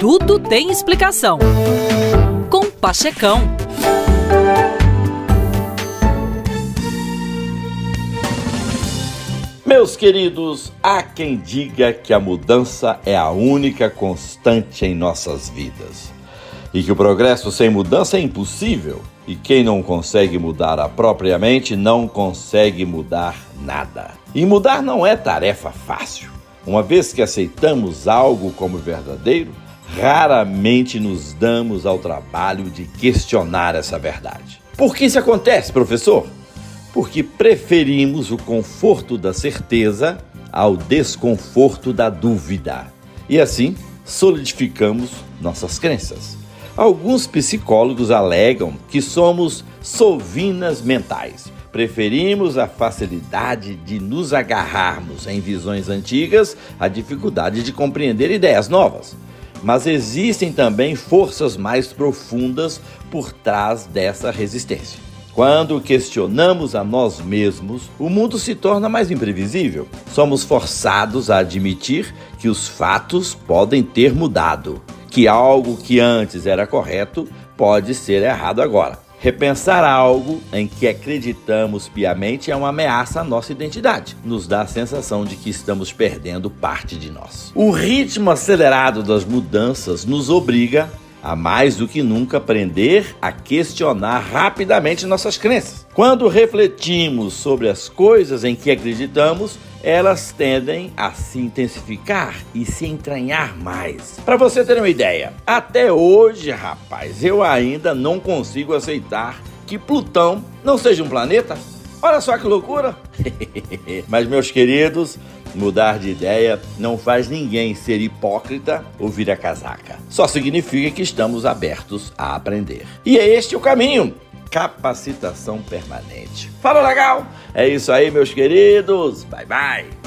Tudo tem explicação. Com Pachecão. Meus queridos, há quem diga que a mudança é a única constante em nossas vidas e que o progresso sem mudança é impossível. E quem não consegue mudar a própria mente não consegue mudar nada. E mudar não é tarefa fácil. Uma vez que aceitamos algo como verdadeiro, raramente nos damos ao trabalho de questionar essa verdade. Por que isso acontece, professor? Porque preferimos o conforto da certeza ao desconforto da dúvida. E assim solidificamos nossas crenças. Alguns psicólogos alegam que somos sovinas mentais. Preferimos a facilidade de nos agarrarmos em visões antigas à dificuldade de compreender ideias novas. Mas existem também forças mais profundas por trás dessa resistência. Quando questionamos a nós mesmos, o mundo se torna mais imprevisível. Somos forçados a admitir que os fatos podem ter mudado que algo que antes era correto pode ser errado agora. Repensar algo em que acreditamos piamente é uma ameaça à nossa identidade. Nos dá a sensação de que estamos perdendo parte de nós. O ritmo acelerado das mudanças nos obriga a mais do que nunca aprender a questionar rapidamente nossas crenças. Quando refletimos sobre as coisas em que acreditamos, elas tendem a se intensificar e se entranhar mais. Para você ter uma ideia, até hoje, rapaz, eu ainda não consigo aceitar que Plutão não seja um planeta. Olha só que loucura! Mas, meus queridos, mudar de ideia não faz ninguém ser hipócrita ou vir a casaca. Só significa que estamos abertos a aprender. E é este o caminho capacitação permanente. Fala legal? É isso aí, meus queridos. Bye bye.